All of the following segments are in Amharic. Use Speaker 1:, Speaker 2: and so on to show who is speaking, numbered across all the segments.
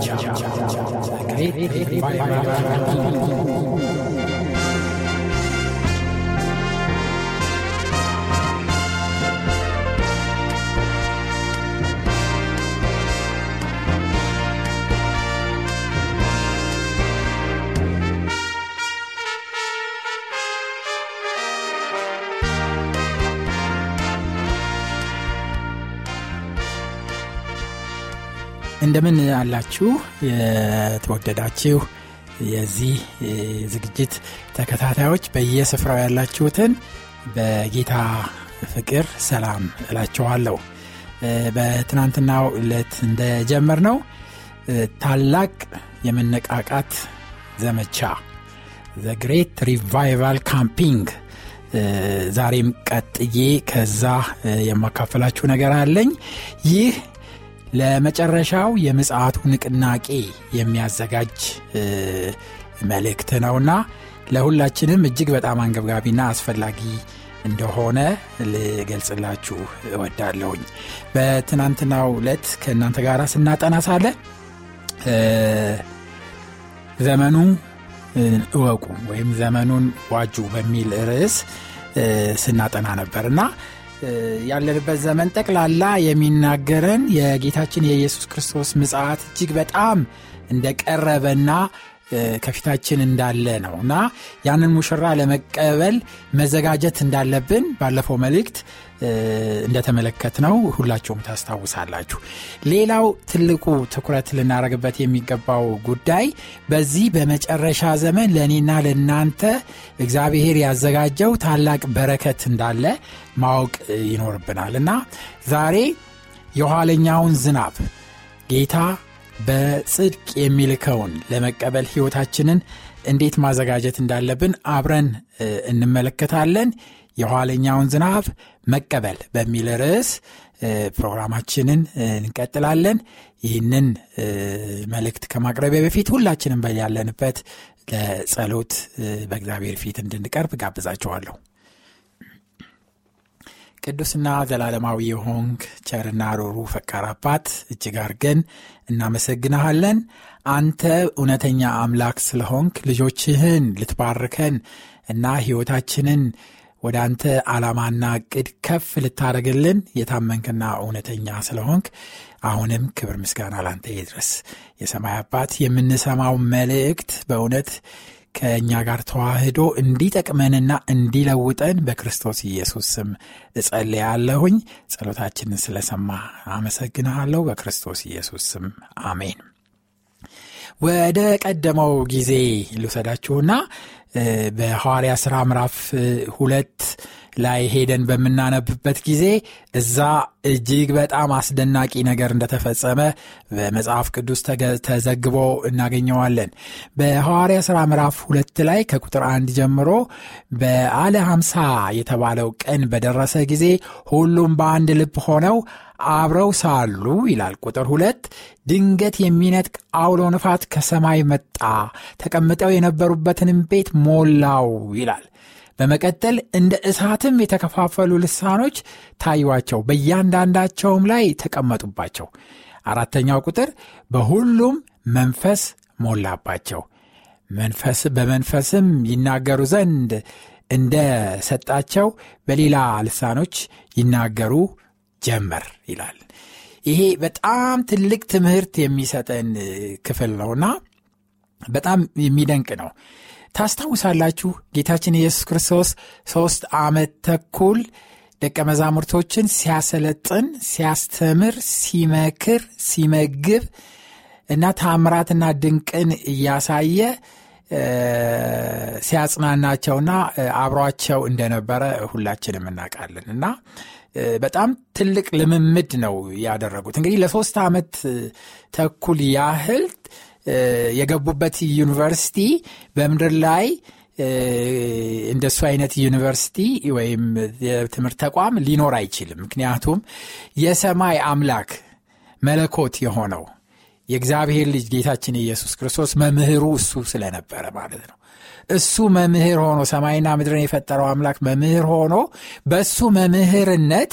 Speaker 1: Ciao.
Speaker 2: እንደምን አላችሁ? የተወደዳችሁ የዚህ ዝግጅት ተከታታዮች በየስፍራው ያላችሁትን በጌታ ፍቅር ሰላም እላችኋለሁ። በትናንትናው ዕለት እንደጀመርነው ታላቅ የመነቃቃት ዘመቻ The Great Revival Campaign ዛሬም ቀጥዬ ከዛ የማካፈላችሁ ነገር አለኝ። ይህ ለመጨረሻው የምጽአቱ ንቅናቄ የሚያዘጋጅ መልእክት ነውና ለሁላችንም እጅግ በጣም አንገብጋቢና አስፈላጊ እንደሆነ ልገልጽላችሁ እወዳለሁኝ። በትናንትናው ዕለት ከእናንተ ጋር ስናጠና ሳለ ዘመኑ እወቁ ወይም ዘመኑን ዋጁ በሚል ርዕስ ስናጠና ነበር እና ያለንበት ዘመን ጠቅላላ የሚናገረን የጌታችን የኢየሱስ ክርስቶስ ምጽት እጅግ በጣም እንደቀረበና ከፊታችን እንዳለ ነው እና ያንን ሙሽራ ለመቀበል መዘጋጀት እንዳለብን ባለፈው መልእክት እንደተመለከት ነው ሁላቸውም ታስታውሳላችሁ። ሌላው ትልቁ ትኩረት ልናደረግበት የሚገባው ጉዳይ በዚህ በመጨረሻ ዘመን ለእኔና ለእናንተ እግዚአብሔር ያዘጋጀው ታላቅ በረከት እንዳለ ማወቅ ይኖርብናል እና ዛሬ የኋለኛውን ዝናብ ጌታ በጽድቅ የሚልከውን ለመቀበል ሕይወታችንን እንዴት ማዘጋጀት እንዳለብን አብረን እንመለከታለን። የኋለኛውን ዝናብ መቀበል በሚል ርዕስ ፕሮግራማችንን እንቀጥላለን። ይህንን መልእክት ከማቅረቢያ በፊት ሁላችንም ያለንበት ለጸሎት በእግዚአብሔር ፊት እንድንቀርብ ጋብዛችኋለሁ። ቅዱስና ዘላለማዊ የሆንክ ቸርና ሮሩ ፈቃር አባት እጅግ አርገን እናመሰግንሃለን። አንተ እውነተኛ አምላክ ስለሆንክ ልጆችህን ልትባርከን እና ሕይወታችንን ወደ አንተ ዓላማና እቅድ ከፍ ልታደረግልን የታመንክና እውነተኛ ስለሆንክ አሁንም ክብር ምስጋና ላንተ ይድረስ። የሰማይ አባት የምንሰማው መልእክት በእውነት ከእኛ ጋር ተዋህዶ እንዲጠቅመንና እንዲለውጠን በክርስቶስ ኢየሱስ ስም እጸልያለሁኝ። ጸሎታችንን ስለሰማ አመሰግንሃለሁ። በክርስቶስ ኢየሱስ ስም አሜን። ወደ ቀደመው ጊዜ ልውሰዳችሁና በሐዋርያ ሥራ ምዕራፍ ሁለት ላይ ሄደን በምናነብበት ጊዜ እዛ እጅግ በጣም አስደናቂ ነገር እንደተፈጸመ በመጽሐፍ ቅዱስ ተዘግቦ እናገኘዋለን። በሐዋርያ ሥራ ምዕራፍ ሁለት ላይ ከቁጥር አንድ ጀምሮ በአለ ሀምሳ የተባለው ቀን በደረሰ ጊዜ ሁሉም በአንድ ልብ ሆነው አብረው ሳሉ ይላል። ቁጥር ሁለት ድንገት የሚነጥቅ አውሎ ንፋት ከሰማይ መጣ ተቀምጠው የነበሩበትንም ቤት ሞላው ይላል በመቀጠል እንደ እሳትም የተከፋፈሉ ልሳኖች ታዩዋቸው በእያንዳንዳቸውም ላይ ተቀመጡባቸው አራተኛው ቁጥር በሁሉም መንፈስ ሞላባቸው መንፈስ በመንፈስም ይናገሩ ዘንድ እንደሰጣቸው በሌላ ልሳኖች ይናገሩ ጀመር ይላል። ይሄ በጣም ትልቅ ትምህርት የሚሰጠን ክፍል ነውና በጣም የሚደንቅ ነው። ታስታውሳላችሁ ጌታችን ኢየሱስ ክርስቶስ ሦስት ዓመት ተኩል ደቀ መዛሙርቶችን ሲያሰለጥን፣ ሲያስተምር፣ ሲመክር፣ ሲመግብ እና ታምራትና ድንቅን እያሳየ ሲያጽናናቸውና አብሯቸው እንደነበረ ሁላችንም እናውቃለን እና በጣም ትልቅ ልምምድ ነው ያደረጉት። እንግዲህ ለሶስት ዓመት ተኩል ያህል የገቡበት ዩኒቨርሲቲ በምድር ላይ እንደሱ አይነት ዩኒቨርሲቲ ወይም የትምህርት ተቋም ሊኖር አይችልም። ምክንያቱም የሰማይ አምላክ መለኮት የሆነው የእግዚአብሔር ልጅ ጌታችን ኢየሱስ ክርስቶስ መምህሩ እሱ ስለነበረ ማለት ነው። እሱ መምህር ሆኖ ሰማይና ምድርን የፈጠረው አምላክ መምህር ሆኖ በእሱ መምህርነት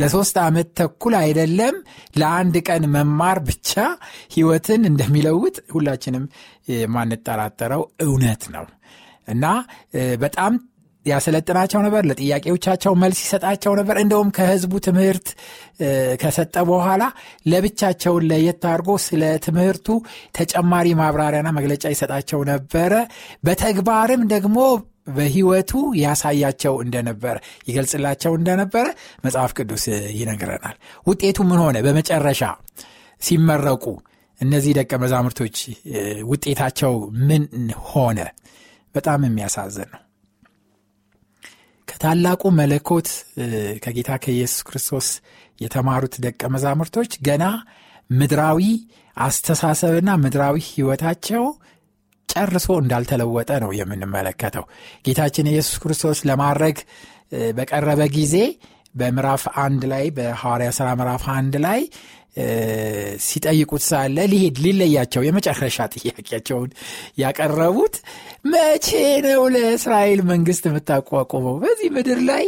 Speaker 2: ለሶስት ዓመት ተኩል አይደለም ለአንድ ቀን መማር ብቻ ህይወትን እንደሚለውጥ ሁላችንም የማንጠራጠረው እውነት ነው እና በጣም ያሰለጥናቸው ነበር። ለጥያቄዎቻቸው መልስ ይሰጣቸው ነበር። እንደውም ከህዝቡ ትምህርት ከሰጠ በኋላ ለብቻቸውን ለየት አድርጎ ስለ ትምህርቱ ተጨማሪ ማብራሪያና መግለጫ ይሰጣቸው ነበረ። በተግባርም ደግሞ በህይወቱ ያሳያቸው እንደነበረ ይገልጽላቸው እንደነበረ መጽሐፍ ቅዱስ ይነግረናል። ውጤቱ ምን ሆነ? በመጨረሻ ሲመረቁ እነዚህ ደቀ መዛሙርቶች ውጤታቸው ምን ሆነ? በጣም የሚያሳዝን ነው። ከታላቁ መለኮት ከጌታ ከኢየሱስ ክርስቶስ የተማሩት ደቀ መዛሙርቶች ገና ምድራዊ አስተሳሰብና ምድራዊ ህይወታቸው ጨርሶ እንዳልተለወጠ ነው የምንመለከተው። ጌታችን ኢየሱስ ክርስቶስ ለማድረግ በቀረበ ጊዜ በምዕራፍ አንድ ላይ በሐዋርያ ሥራ ምዕራፍ አንድ ላይ ሲጠይቁት ሳለ ሊሄድ ሊለያቸው የመጨረሻ ጥያቄያቸውን ያቀረቡት መቼ ነው ለእስራኤል መንግስት የምታቋቁመው? በዚህ ምድር ላይ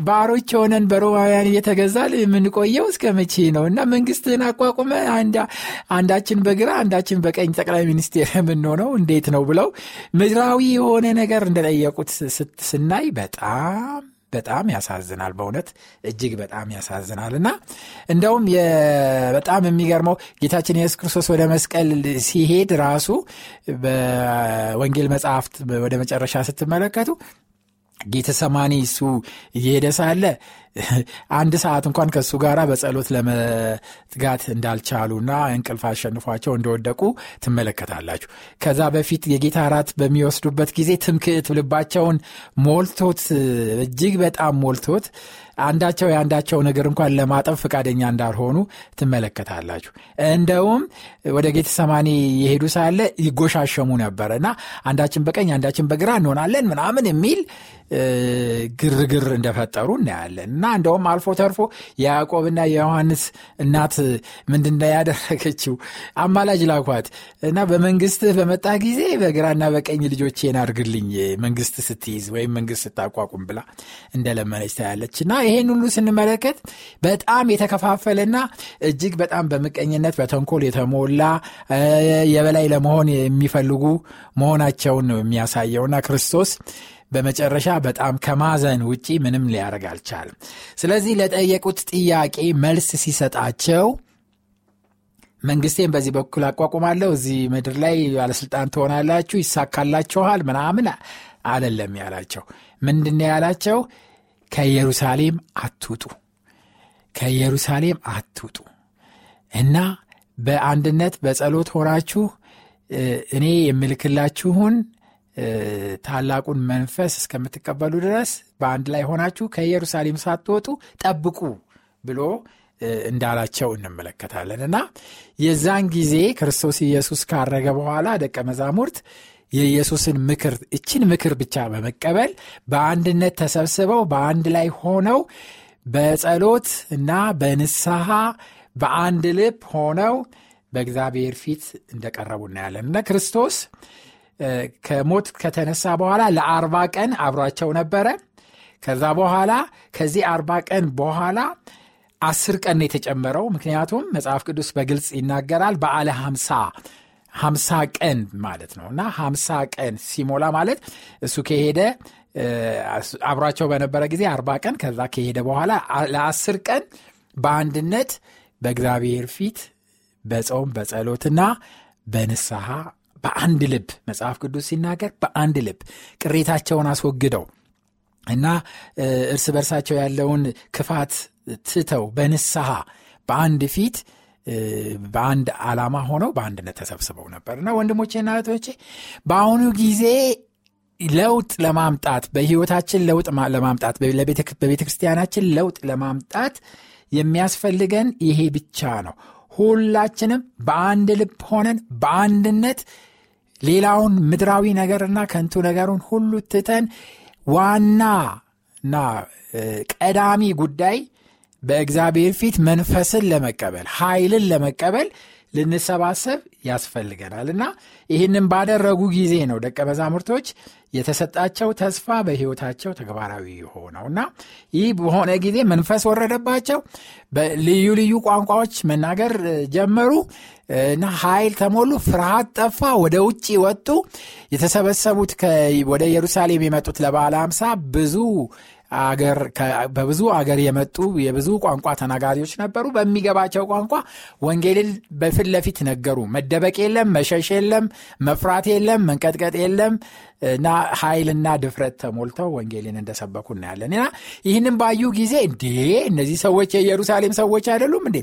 Speaker 2: ባሮች ሆነን በሮማውያን እየተገዛል የምንቆየው እስከ መቼ ነው? እና መንግስትን አቋቁመ አንዳችን በግራ አንዳችን በቀኝ ጠቅላይ ሚኒስቴር የምንሆነው እንዴት ነው ብለው ምድራዊ የሆነ ነገር እንደጠየቁት ስናይ በጣም በጣም ያሳዝናል። በእውነት እጅግ በጣም ያሳዝናል እና እንደውም በጣም የሚገርመው ጌታችን ኢየሱስ ክርስቶስ ወደ መስቀል ሲሄድ ራሱ በወንጌል መጽሐፍት ወደ መጨረሻ ስትመለከቱ ጌተሰማኒ እሱ እየሄደ ሳለ አንድ ሰዓት እንኳን ከእሱ ጋር በጸሎት ለመትጋት እንዳልቻሉና እንቅልፍ አሸንፏቸው እንደወደቁ ትመለከታላችሁ። ከዛ በፊት የጌታ እራት በሚወስዱበት ጊዜ ትምክህት ልባቸውን ሞልቶት እጅግ በጣም ሞልቶት አንዳቸው የአንዳቸው ነገር እንኳን ለማጠብ ፈቃደኛ እንዳልሆኑ ትመለከታላችሁ። እንደውም ወደ ጌተሰማኒ የሄዱ ሳለ ይጎሻሸሙ ነበረ እና አንዳችን በቀኝ አንዳችን በግራ እንሆናለን ምናምን የሚል ግርግር እንደፈጠሩ እናያለን። እና እንደውም አልፎ ተርፎ የያዕቆብና የዮሐንስ እናት ምንድን ያደረገችው? አማላጅ ላኳት እና በመንግስትህ በመጣ ጊዜ በግራና በቀኝ ልጆቼን አድርግልኝ መንግስት ስትይዝ ወይም መንግስት ስታቋቁም ብላ እንደለመነች ታያለች። እና ይሄን ሁሉ ስንመለከት በጣም የተከፋፈለና እጅግ በጣም በምቀኝነት በተንኮል የተሞላ የበላይ ለመሆን የሚፈልጉ መሆናቸውን ነው የሚያሳየውና ክርስቶስ በመጨረሻ በጣም ከማዘን ውጪ ምንም ሊያደርግ አልቻልም። ስለዚህ ለጠየቁት ጥያቄ መልስ ሲሰጣቸው መንግስቴን በዚህ በኩል አቋቁማለሁ፣ እዚህ ምድር ላይ ባለስልጣን ትሆናላችሁ፣ ይሳካላችኋል ምናምን አደለም ያላቸው። ምንድን ያላቸው? ከኢየሩሳሌም አትውጡ፣ ከኢየሩሳሌም አትውጡ። እና በአንድነት በጸሎት ሆናችሁ እኔ የምልክላችሁን ታላቁን መንፈስ እስከምትቀበሉ ድረስ በአንድ ላይ ሆናችሁ ከኢየሩሳሌም ሳትወጡ ጠብቁ ብሎ እንዳላቸው እንመለከታለን። እና የዛን ጊዜ ክርስቶስ ኢየሱስ ካረገ በኋላ ደቀ መዛሙርት የኢየሱስን ምክር እችን ምክር ብቻ በመቀበል በአንድነት ተሰብስበው በአንድ ላይ ሆነው በጸሎት እና በንስሐ በአንድ ልብ ሆነው በእግዚአብሔር ፊት እንደቀረቡ እናያለን እና ክርስቶስ ከሞት ከተነሳ በኋላ ለአርባ ቀን አብሯቸው ነበረ። ከዛ በኋላ ከዚህ አርባ ቀን በኋላ አስር ቀን የተጨመረው ምክንያቱም መጽሐፍ ቅዱስ በግልጽ ይናገራል። በዓለ ሀምሳ ሀምሳ ቀን ማለት ነው። እና ሀምሳ ቀን ሲሞላ ማለት እሱ ከሄደ አብሯቸው በነበረ ጊዜ አርባ ቀን ከዛ ከሄደ በኋላ ለአስር ቀን በአንድነት በእግዚአብሔር ፊት በጾም በጸሎትና በንስሐ በአንድ ልብ መጽሐፍ ቅዱስ ሲናገር በአንድ ልብ ቅሬታቸውን አስወግደው እና እርስ በርሳቸው ያለውን ክፋት ትተው በንስሐ በአንድ ፊት በአንድ ዓላማ ሆነው በአንድነት ተሰብስበው ነበር። እና ወንድሞቼና እህቶቼ በአሁኑ ጊዜ ለውጥ ለማምጣት በህይወታችን ለውጥ ለማምጣት በቤተ ክርስቲያናችን ለውጥ ለማምጣት የሚያስፈልገን ይሄ ብቻ ነው። ሁላችንም በአንድ ልብ ሆነን በአንድነት ሌላውን ምድራዊ ነገርና ከንቱ ነገሩን ሁሉ ትተን ዋና እና ቀዳሚ ጉዳይ በእግዚአብሔር ፊት መንፈስን ለመቀበል ኃይልን ለመቀበል ልንሰባሰብ ያስፈልገናል እና ይህንን ባደረጉ ጊዜ ነው ደቀ መዛሙርቶች የተሰጣቸው ተስፋ በሕይወታቸው ተግባራዊ ሆነው እና ይህ በሆነ ጊዜ መንፈስ ወረደባቸው። በልዩ ልዩ ቋንቋዎች መናገር ጀመሩ እና ኃይል ተሞሉ ፍርሃት ጠፋ ወደ ውጭ ወጡ። የተሰበሰቡት ወደ ኢየሩሳሌም የመጡት ለበዓለ አምሳ ብዙ አገር በብዙ አገር የመጡ የብዙ ቋንቋ ተናጋሪዎች ነበሩ። በሚገባቸው ቋንቋ ወንጌልን በፊት ለፊት ነገሩ። መደበቅ የለም መሸሽ የለም መፍራት የለም መንቀጥቀጥ የለም እና ኃይልና ድፍረት ተሞልተው ወንጌልን እንደሰበኩ እናያለን። ና ይህንም ባዩ ጊዜ እንዴ እነዚህ ሰዎች የኢየሩሳሌም ሰዎች አይደሉም እንዴ?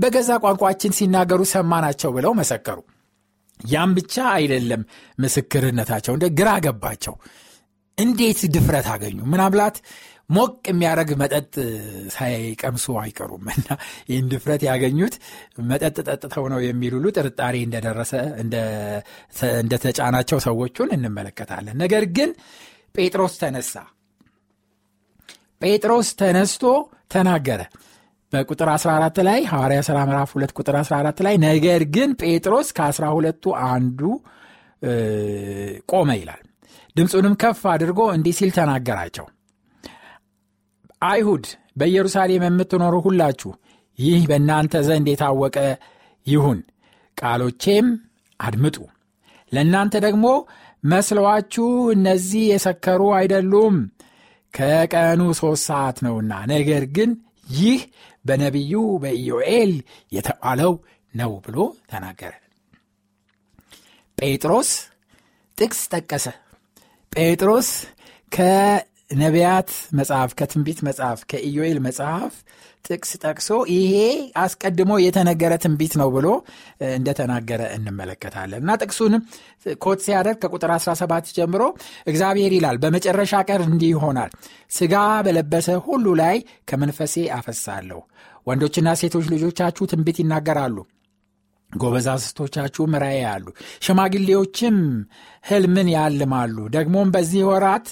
Speaker 2: በገዛ ቋንቋችን ሲናገሩ ሰማናቸው ብለው መሰከሩ። ያም ብቻ አይደለም ምስክርነታቸው እንደ ግራ ገባቸው እንዴት ድፍረት አገኙ? ምናልባት ሞቅ የሚያደረግ መጠጥ ሳይቀምሱ አይቀሩም እና ይህን ድፍረት ያገኙት መጠጥ ጠጥተው ነው የሚል ጥርጣሬ እንደደረሰ እንደተጫናቸው ሰዎቹን እንመለከታለን። ነገር ግን ጴጥሮስ ተነሳ። ጴጥሮስ ተነስቶ ተናገረ። በቁጥር 14 ላይ ሐዋርያ ሥራ ምዕራፍ 2 ቁጥር 14 ላይ ነገር ግን ጴጥሮስ ከአስራ ሁለቱ አንዱ ቆመ ይላል ድምፁንም ከፍ አድርጎ እንዲህ ሲል ተናገራቸው። አይሁድ በኢየሩሳሌም የምትኖሩ ሁላችሁ ይህ በእናንተ ዘንድ የታወቀ ይሁን፣ ቃሎቼም አድምጡ። ለእናንተ ደግሞ መስለዋችሁ እነዚህ የሰከሩ አይደሉም፣ ከቀኑ ሦስት ሰዓት ነውና። ነገር ግን ይህ በነቢዩ በኢዮኤል የተባለው ነው ብሎ ተናገረ። ጴጥሮስ ጥቅስ ጠቀሰ። ጴጥሮስ ከነቢያት መጽሐፍ ከትንቢት መጽሐፍ ከኢዮኤል መጽሐፍ ጥቅስ ጠቅሶ ይሄ አስቀድሞ የተነገረ ትንቢት ነው ብሎ እንደተናገረ እንመለከታለን። እና ጥቅሱንም ኮት ሲያደርግ ከቁጥር 17 ጀምሮ እግዚአብሔር ይላል በመጨረሻ ቀር እንዲህ ይሆናል ስጋ በለበሰ ሁሉ ላይ ከመንፈሴ አፈሳለሁ። ወንዶችና ሴቶች ልጆቻችሁ ትንቢት ይናገራሉ ጎበዛዝቶቻችሁም ራእይ ያሉ ሽማግሌዎችም ህልምን ያልማሉ። ደግሞም በዚህ ወራት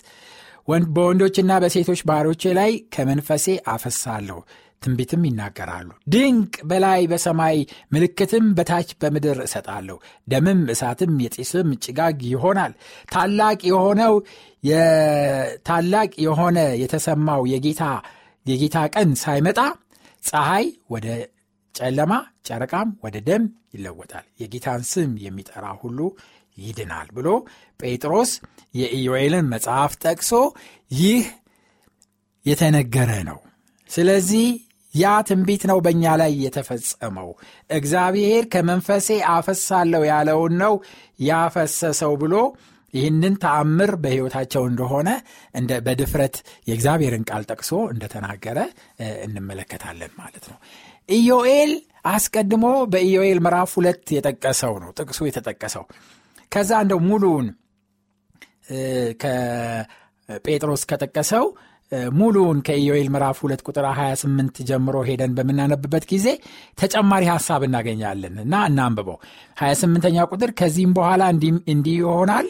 Speaker 2: በወንዶችና በሴቶች ባሮቼ ላይ ከመንፈሴ አፈሳለሁ፣ ትንቢትም ይናገራሉ። ድንቅ በላይ በሰማይ ምልክትም በታች በምድር እሰጣለሁ። ደምም እሳትም የጢስም ጭጋግ ይሆናል። ታላቅ የሆነው ታላቅ የሆነ የተሰማው የጌታ የጌታ ቀን ሳይመጣ ፀሐይ ወደ ጨለማ ጨረቃም ወደ ደም ይለወጣል፣ የጌታን ስም የሚጠራ ሁሉ ይድናል ብሎ ጴጥሮስ የኢዮኤልን መጽሐፍ ጠቅሶ ይህ የተነገረ ነው። ስለዚህ ያ ትንቢት ነው በእኛ ላይ የተፈጸመው። እግዚአብሔር ከመንፈሴ አፈሳለሁ ያለውን ነው ያፈሰሰው ብሎ ይህንን ተአምር በሕይወታቸው እንደሆነ በድፍረት የእግዚአብሔርን ቃል ጠቅሶ እንደተናገረ እንመለከታለን ማለት ነው። ኢዮኤል አስቀድሞ በኢዮኤል ምዕራፍ ሁለት የጠቀሰው ነው ጥቅሱ የተጠቀሰው። ከዛ እንደው ሙሉውን ከጴጥሮስ ከጠቀሰው ሙሉውን ከኢዮኤል ምዕራፍ ሁለት ቁጥር 28 ጀምሮ ሄደን በምናነብበት ጊዜ ተጨማሪ ሐሳብ እናገኛለን እና እናንብበው። 28ኛ ቁጥር ከዚህም በኋላ እንዲህ ይሆናል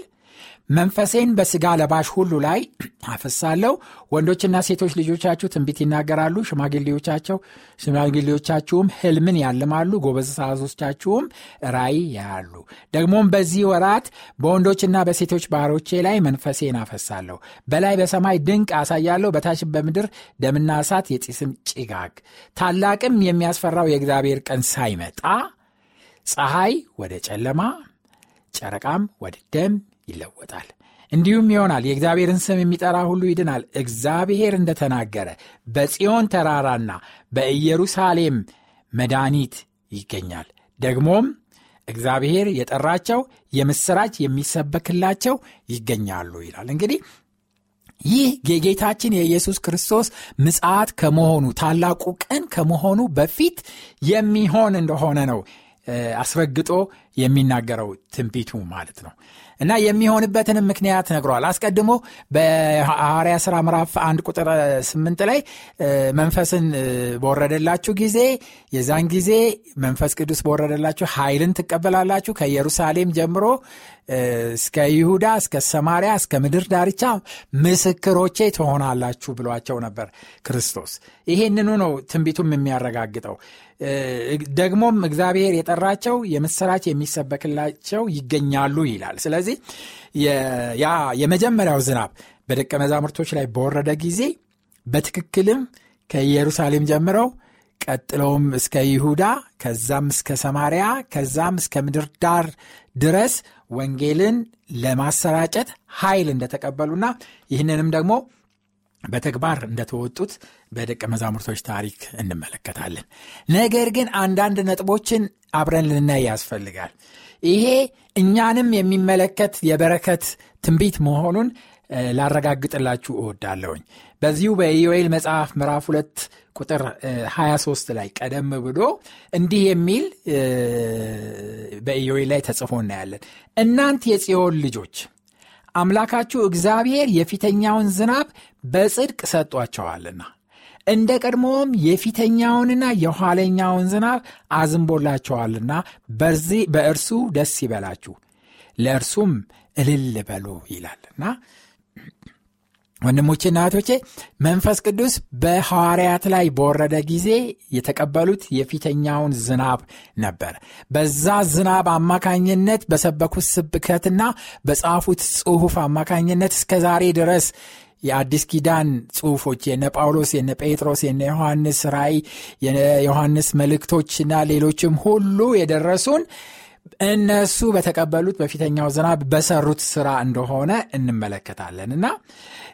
Speaker 2: መንፈሴን በሥጋ ለባሽ ሁሉ ላይ አፈሳለሁ። ወንዶችና ሴቶች ልጆቻችሁ ትንቢት ይናገራሉ፣ ሽማግሌዎቻቸው ሽማግሌዎቻችሁም ህልምን ያልማሉ፣ ጎበዛዞቻችሁም ራይ ያያሉ። ደግሞም በዚህ ወራት በወንዶችና በሴቶች ባሮቼ ላይ መንፈሴን አፈሳለሁ። በላይ በሰማይ ድንቅ አሳያለሁ፣ በታች በምድር ደምና እሳት የጢስም ጭጋግ። ታላቅም የሚያስፈራው የእግዚአብሔር ቀን ሳይመጣ ፀሐይ ወደ ጨለማ ጨረቃም ወደ ደም ይለወጣል። እንዲሁም ይሆናል የእግዚአብሔርን ስም የሚጠራ ሁሉ ይድናል። እግዚአብሔር እንደተናገረ በጽዮን ተራራና በኢየሩሳሌም መድኃኒት ይገኛል። ደግሞም እግዚአብሔር የጠራቸው የምስራች የሚሰበክላቸው ይገኛሉ ይላል። እንግዲህ ይህ የጌታችን የኢየሱስ ክርስቶስ ምጽአት ከመሆኑ ታላቁ ቀን ከመሆኑ በፊት የሚሆን እንደሆነ ነው አስረግጦ የሚናገረው ትንቢቱ ማለት ነው። እና የሚሆንበትንም ምክንያት ነግሯል። አስቀድሞ በሐዋርያ ሥራ ምዕራፍ አንድ ቁጥር ስምንት ላይ መንፈስን በወረደላችሁ ጊዜ የዛን ጊዜ መንፈስ ቅዱስ በወረደላችሁ ኃይልን ትቀበላላችሁ ከኢየሩሳሌም ጀምሮ እስከ ይሁዳ እስከ ሰማርያ እስከ ምድር ዳርቻ ምስክሮቼ ትሆናላችሁ ብሏቸው ነበር ክርስቶስ። ይሄንኑ ነው ትንቢቱም የሚያረጋግጠው። ደግሞም እግዚአብሔር የጠራቸው የምስራች የሚሰበክላቸው ይገኛሉ ይላል። ስለዚህ ያ የመጀመሪያው ዝናብ በደቀ መዛሙርቶች ላይ በወረደ ጊዜ በትክክልም ከኢየሩሳሌም ጀምረው ቀጥለውም እስከ ይሁዳ ከዛም እስከ ሰማርያ ከዛም እስከ ምድር ዳር ድረስ ወንጌልን ለማሰራጨት ኃይል እንደተቀበሉና ይህንንም ደግሞ በተግባር እንደተወጡት በደቀ መዛሙርቶች ታሪክ እንመለከታለን። ነገር ግን አንዳንድ ነጥቦችን አብረን ልናይ ያስፈልጋል። ይሄ እኛንም የሚመለከት የበረከት ትንቢት መሆኑን ላረጋግጥላችሁ እወዳለሁኝ። በዚሁ በኢዮኤል መጽሐፍ ምዕራፍ ሁለት ቁጥር 23 ላይ ቀደም ብሎ እንዲህ የሚል በኢዮኤል ላይ ተጽፎ እናያለን። እናንት የጽዮን ልጆች አምላካችሁ እግዚአብሔር የፊተኛውን ዝናብ በጽድቅ ሰጧቸዋልና እንደ ቀድሞውም የፊተኛውንና የኋለኛውን ዝናብ አዝንቦላቸዋልና። በእርሱ ደስ ይበላችሁ ለእርሱም እልል በሉ ይላልና ወንድሞቼና እህቶቼ መንፈስ ቅዱስ በሐዋርያት ላይ በወረደ ጊዜ የተቀበሉት የፊተኛውን ዝናብ ነበር። በዛ ዝናብ አማካኝነት በሰበኩት ስብከትና በጻፉት ጽሑፍ አማካኝነት እስከ ዛሬ ድረስ የአዲስ ኪዳን ጽሑፎች የነ ጳውሎስ፣ የነ ጴጥሮስ፣ የነ ዮሐንስ ራእይ፣ የዮሐንስ መልእክቶችና ሌሎችም ሁሉ የደረሱን እነሱ በተቀበሉት በፊተኛው ዝናብ በሰሩት ስራ እንደሆነ እንመለከታለን እና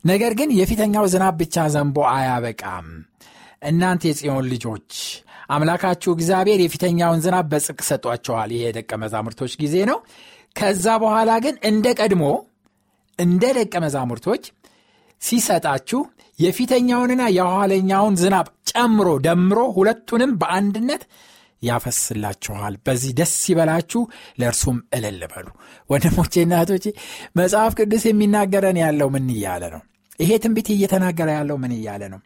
Speaker 2: ነገር ግን የፊተኛው ዝናብ ብቻ ዘንቦ አያበቃም። እናንተ የጽዮን ልጆች አምላካችሁ እግዚአብሔር የፊተኛውን ዝናብ በጽቅ ሰጧቸዋል። ይሄ የደቀ መዛሙርቶች ጊዜ ነው። ከዛ በኋላ ግን እንደ ቀድሞ እንደ ደቀ መዛሙርቶች ሲሰጣችሁ የፊተኛውንና የኋለኛውን ዝናብ ጨምሮ ደምሮ ሁለቱንም በአንድነት ያፈስላችኋል። በዚህ ደስ ይበላችሁ፣ ለእርሱም እልል በሉ። ወንድሞቼና እህቶቼ መጽሐፍ ቅዱስ የሚናገረን ያለው ምን እያለ ነው? ይሄ ትንቢት እየተናገረ ያለው ምን እያለ ነው?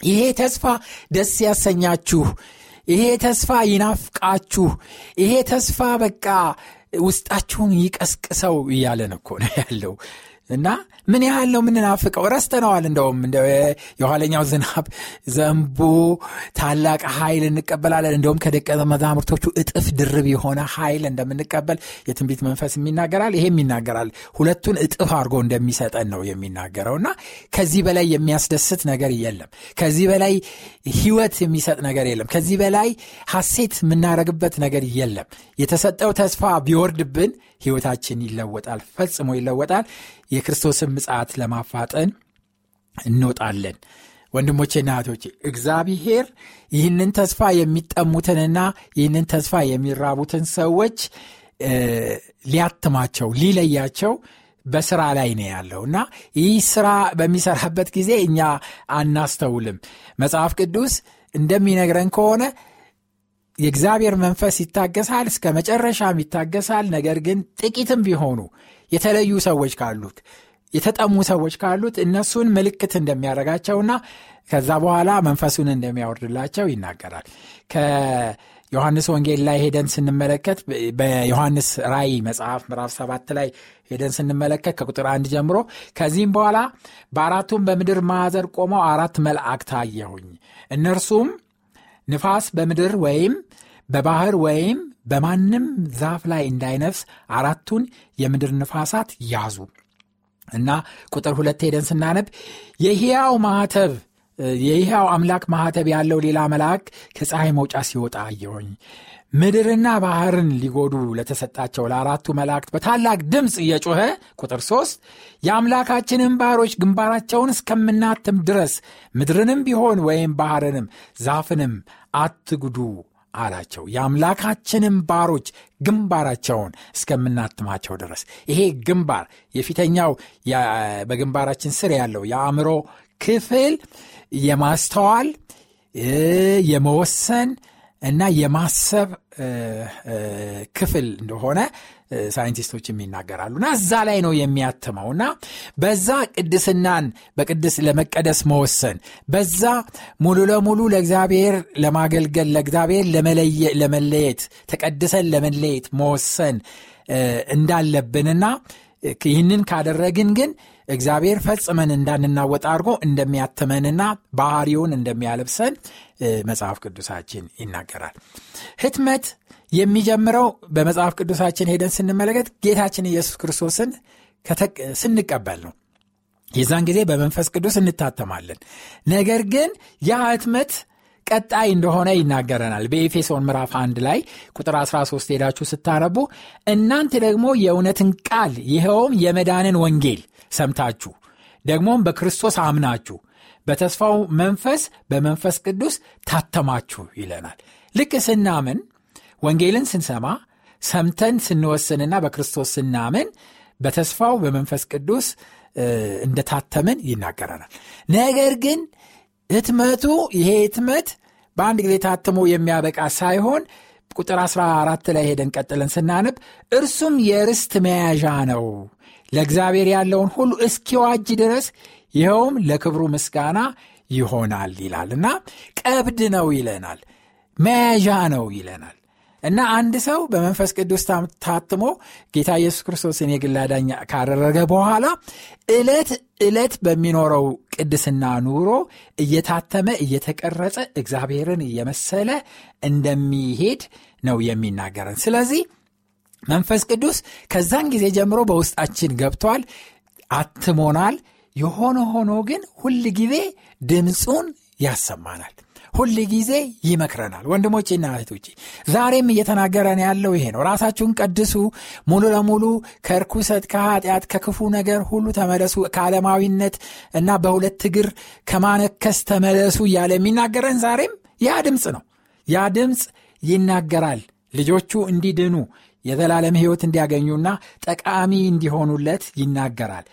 Speaker 2: ይሄ ተስፋ ደስ ያሰኛችሁ፣ ይሄ ተስፋ ይናፍቃችሁ፣ ይሄ ተስፋ በቃ ውስጣችሁን ይቀስቅሰው እያለን እኮ ነው ያለው እና ምን ያህል ነው የምንናፍቀው? ረስተነዋል። እንደውም የኋለኛው ዝናብ ዘንቦ ታላቅ ኃይል እንቀበላለን። እንደውም ከደቀ መዛሙርቶቹ እጥፍ ድርብ የሆነ ኃይል እንደምንቀበል የትንቢት መንፈስ የሚናገራል። ይሄም ይናገራል። ሁለቱን እጥፍ አድርጎ እንደሚሰጠን ነው የሚናገረው እና ከዚህ በላይ የሚያስደስት ነገር የለም። ከዚህ በላይ ህይወት የሚሰጥ ነገር የለም። ከዚህ በላይ ሐሴት የምናደርግበት ነገር የለም። የተሰጠው ተስፋ ቢወርድብን ህይወታችን ይለወጣል፣ ፈጽሞ ይለወጣል። የክርስቶስን ምጽት ለማፋጠን እንወጣለን። ወንድሞቼና እህቶቼ እግዚአብሔር ይህንን ተስፋ የሚጠሙትንና ይህንን ተስፋ የሚራቡትን ሰዎች ሊያትማቸው ሊለያቸው በስራ ላይ ነው ያለው እና ይህ ስራ በሚሰራበት ጊዜ እኛ አናስተውልም። መጽሐፍ ቅዱስ እንደሚነግረን ከሆነ የእግዚአብሔር መንፈስ ይታገሳል፣ እስከ መጨረሻም ይታገሳል። ነገር ግን ጥቂትም ቢሆኑ የተለዩ ሰዎች ካሉት የተጠሙ ሰዎች ካሉት እነሱን ምልክት እንደሚያደርጋቸውና ከዛ በኋላ መንፈሱን እንደሚያወርድላቸው ይናገራል። ከዮሐንስ ወንጌል ላይ ሄደን ስንመለከት በዮሐንስ ራይ መጽሐፍ ምዕራፍ ሰባት ላይ ሄደን ስንመለከት ከቁጥር አንድ ጀምሮ ከዚህም በኋላ በአራቱም በምድር ማዕዘን ቆመው አራት መላእክት አየሁኝ እነርሱም ንፋስ በምድር ወይም በባህር ወይም በማንም ዛፍ ላይ እንዳይነፍስ አራቱን የምድር ንፋሳት ያዙ እና ቁጥር ሁለት ሄደን ስናነብ የሕያው ማህተብ የሕያው አምላክ ማህተብ ያለው ሌላ መልአክ ከፀሐይ መውጫ ሲወጣ አየሁኝ። ምድርና ባህርን ሊጎዱ ለተሰጣቸው ለአራቱ መላእክት በታላቅ ድምፅ እየጮኸ ቁጥር ሶስት የአምላካችንን ባሮች ግንባራቸውን እስከምናትም ድረስ ምድርንም ቢሆን ወይም ባህርንም ዛፍንም አትጉዱ አላቸው። የአምላካችንን ባሮች ግንባራቸውን እስከምናትማቸው ድረስ ይሄ ግንባር የፊተኛው በግንባራችን ስር ያለው የአእምሮ ክፍል የማስተዋል የመወሰን እና የማሰብ ክፍል እንደሆነ ሳይንቲስቶችም ይናገራሉ። እና እዛ ላይ ነው የሚያትመው። እና በዛ ቅድስናን በቅድስ ለመቀደስ መወሰን በዛ ሙሉ ለሙሉ ለእግዚአብሔር ለማገልገል ለእግዚአብሔር ለመለየት ተቀድሰን ለመለየት መወሰን እንዳለብንና ይህንን ካደረግን ግን እግዚአብሔር ፈጽመን እንዳንናወጥ አድርጎ እንደሚያትመንና ባህሪውን እንደሚያለብሰን መጽሐፍ ቅዱሳችን ይናገራል። ህትመት የሚጀምረው በመጽሐፍ ቅዱሳችን ሄደን ስንመለከት ጌታችን ኢየሱስ ክርስቶስን ስንቀበል ነው። የዛን ጊዜ በመንፈስ ቅዱስ እንታተማለን። ነገር ግን ያ ህትመት ቀጣይ እንደሆነ ይናገረናል። በኤፌሶን ምዕራፍ 1 ላይ ቁጥር 13 ሄዳችሁ ስታነቡ እናንተ ደግሞ የእውነትን ቃል ይኸውም የመዳንን ወንጌል ሰምታችሁ ደግሞም በክርስቶስ አምናችሁ በተስፋው መንፈስ በመንፈስ ቅዱስ ታተማችሁ ይለናል። ልክ ስናምን ወንጌልን ስንሰማ ሰምተን ስንወስንና በክርስቶስ ስናምን በተስፋው በመንፈስ ቅዱስ እንደታተምን ይናገረናል። ነገር ግን ህትመቱ ይሄ ህትመት በአንድ ጊዜ ታትሞ የሚያበቃ ሳይሆን ቁጥር 14 ላይ ሄደን ቀጥለን ስናነብ እርሱም የርስት መያዣ ነው። ለእግዚአብሔር ያለውን ሁሉ እስኪዋጅ ድረስ ይኸውም ለክብሩ ምስጋና ይሆናል ይላል እና ቀብድ ነው ይለናል መያዣ ነው ይለናል እና አንድ ሰው በመንፈስ ቅዱስ ታትሞ ጌታ ኢየሱስ ክርስቶስን የግል ካደረገ በኋላ ዕለት ዕለት በሚኖረው ቅድስና ኑሮ እየታተመ እየተቀረጸ እግዚአብሔርን እየመሰለ እንደሚሄድ ነው የሚናገረን። ስለዚህ መንፈስ ቅዱስ ከዛን ጊዜ ጀምሮ በውስጣችን ገብቷል አትሞናል። የሆነ ሆኖ ግን ሁል ጊዜ ድምፁን ያሰማናል ሁል ጊዜ ይመክረናል። ወንድሞቼና እህቶቼ ዛሬም እየተናገረን ያለው ይሄ ነው። ራሳችሁን ቀድሱ፣ ሙሉ ለሙሉ ከርኩሰት፣ ከኃጢአት፣ ከክፉ ነገር ሁሉ ተመለሱ፣ ከዓለማዊነት እና በሁለት እግር ከማነከስ ተመለሱ እያለ የሚናገረን ዛሬም ያ ድምፅ ነው። ያ ድምፅ ይናገራል ልጆቹ እንዲድኑ የዘላለም ሕይወት እንዲያገኙና ጠቃሚ እንዲሆኑለት ይናገራል።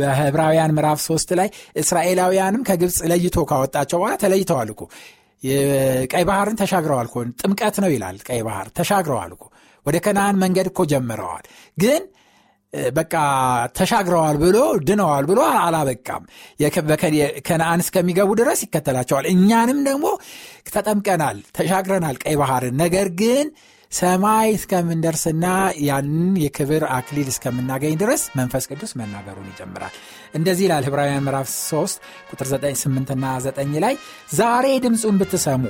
Speaker 2: በህብራውያን ምዕራፍ ሶስት ላይ እስራኤላውያንም ከግብፅ ለይቶ ካወጣቸው በኋላ ተለይተዋል እኮ ቀይ ባህርን ተሻግረዋል ጥምቀት ነው ይላል። ቀይ ባህር ተሻግረዋል እኮ ወደ ከነአን መንገድ እኮ ጀምረዋል ግን በቃ ተሻግረዋል ብሎ ድነዋል ብሎ አላበቃም። ከነአን እስከሚገቡ ድረስ ይከተላቸዋል። እኛንም ደግሞ ተጠምቀናል፣ ተሻግረናል ቀይ ባህርን ነገር ግን ሰማይ እስከምንደርስና ያንን የክብር አክሊል እስከምናገኝ ድረስ መንፈስ ቅዱስ መናገሩን ይጀምራል። እንደዚህ ይላል ዕብራውያን ምዕራፍ 3 ቁጥር 9፣ 8ና 9 ላይ ዛሬ ድምፁን ብትሰሙ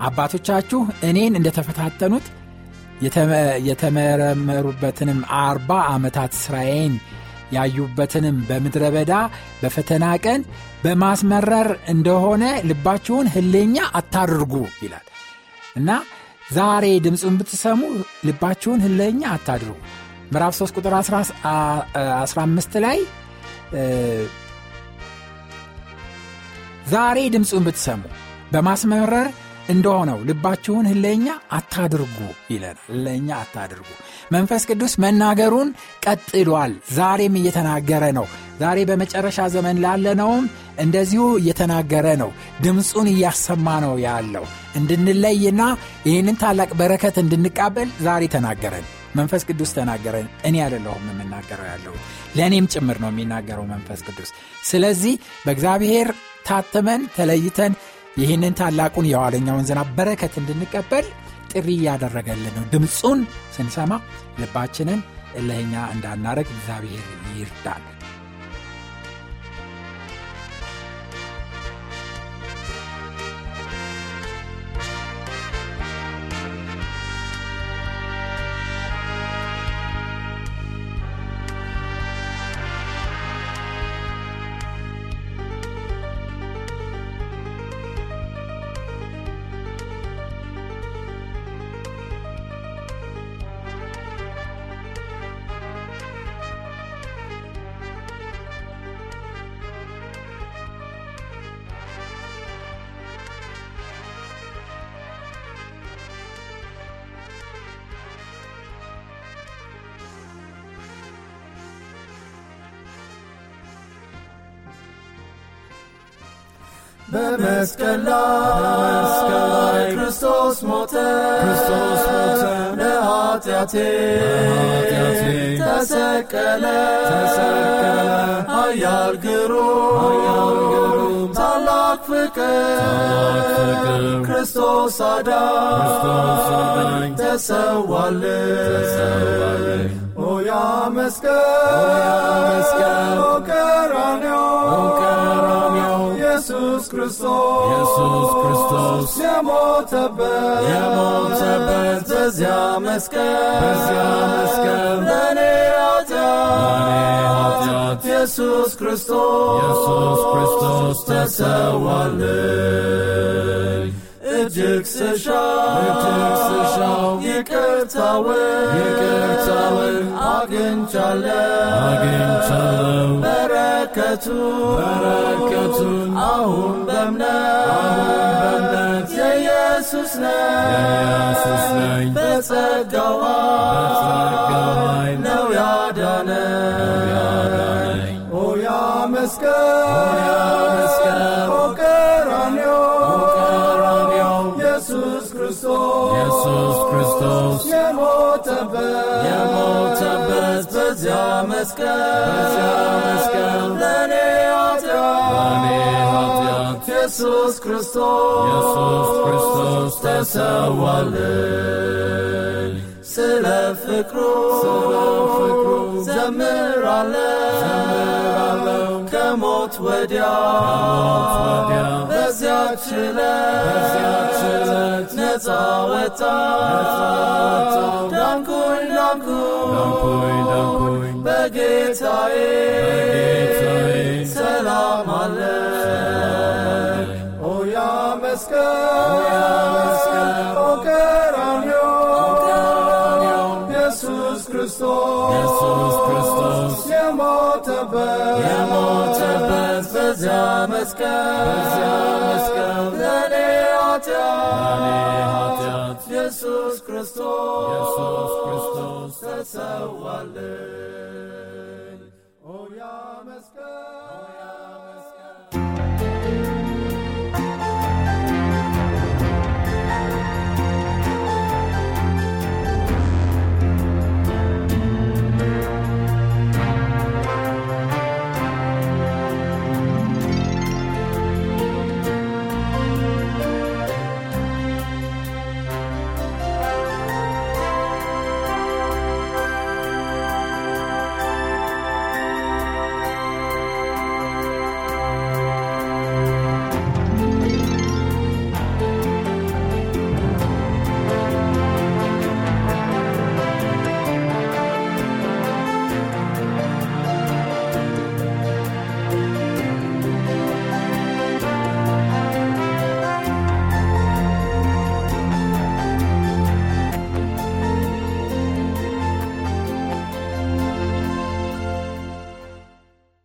Speaker 2: አባቶቻችሁ እኔን እንደተፈታተኑት የተመረመሩበትንም አርባ ዓመታት ሥራዬን ያዩበትንም በምድረ በዳ በፈተና ቀን በማስመረር እንደሆነ ልባችሁን ህሌኛ አታድርጉ ይላል እና ዛሬ ድምፁን ብትሰሙ ልባችሁን ህለኛ አታድሩ። ምዕራፍ 3 ቁጥር 15 ላይ ዛሬ ድምፁን ብትሰሙ በማስመረር እንደሆነው ልባችሁን ህለኛ አታድርጉ ይለናል። ህለኛ አታድርጉ። መንፈስ ቅዱስ መናገሩን ቀጥሏል። ዛሬም እየተናገረ ነው። ዛሬ በመጨረሻ ዘመን ላለነውም እንደዚሁ እየተናገረ ነው። ድምፁን እያሰማ ነው ያለው። እንድንለይና ይህንን ታላቅ በረከት እንድንቃበል ዛሬ ተናገረን። መንፈስ ቅዱስ ተናገረን። እኔ አይደለሁም የምናገረው ያለው ለእኔም ጭምር ነው የሚናገረው መንፈስ ቅዱስ። ስለዚህ በእግዚአብሔር ታትመን ተለይተን ይህንን ታላቁን የኋለኛውን ዝናብ በረከት እንድንቀበል ጥሪ እያደረገልን ነው። ድምፁን ስንሰማ ልባችንን እለኛ እንዳናረግ እግዚአብሔር ይርዳል።
Speaker 3: በመስቀል ላይ ክርስቶስ ሞተ ክርስቶስ ሞተ ለኃጢአቴ ተሰቀለ ተሰቀለ። ኃያል ግሩም ታላቅ ፍቅር ክርስቶስ አዳኝ ተሰዋልን ኦያ መስቀል ቀራንዮ ኢየሱስ ክርስቶስ ኢየሱስ ክርስቶስ የሞተበት የሞተበት በዚያ መስቀል ለኔ ኃጢአት ኢየሱስ ክርስቶስ ኢየሱስ ክርስቶስ ተሰዋልኝ እጅግ ስሻው እጅግ ስሻው ይቅርታውን ይቅርታውን አግኝቻለሁ። አግኝቻለሁ በረከቱ በረከቱን አሁን በእምነት አሁን በእምነት የኢየሱስ ነኝ። የኢየሱስ ነኝ ኃይል በዚያ መስቀል በዚያ መስቀል ለኔ ኃጢአት ኢየሱስ ክርስቶስ ኢየሱስ ክርስቶስ ተሰዋልን ስለ ፍቅሩ ስለ ፍቅሩ ዘምራለሁ ከሞት ወዲያ ከሞት ወዲያ በዚያች ዕለት ነፃ ወጣ ዳንኩኝ ዳንኩኝ ዳንኩኝ በጌታዬ ሰላም አለ። ኦ ያ መስቀል ኦ ቀራንዮ ኢየሱስ ክርስቶስ የሞተበት በዚያ መስቀል ለኔ ኃጢአት ኢየሱስ ክርስቶስ ተሰዋልን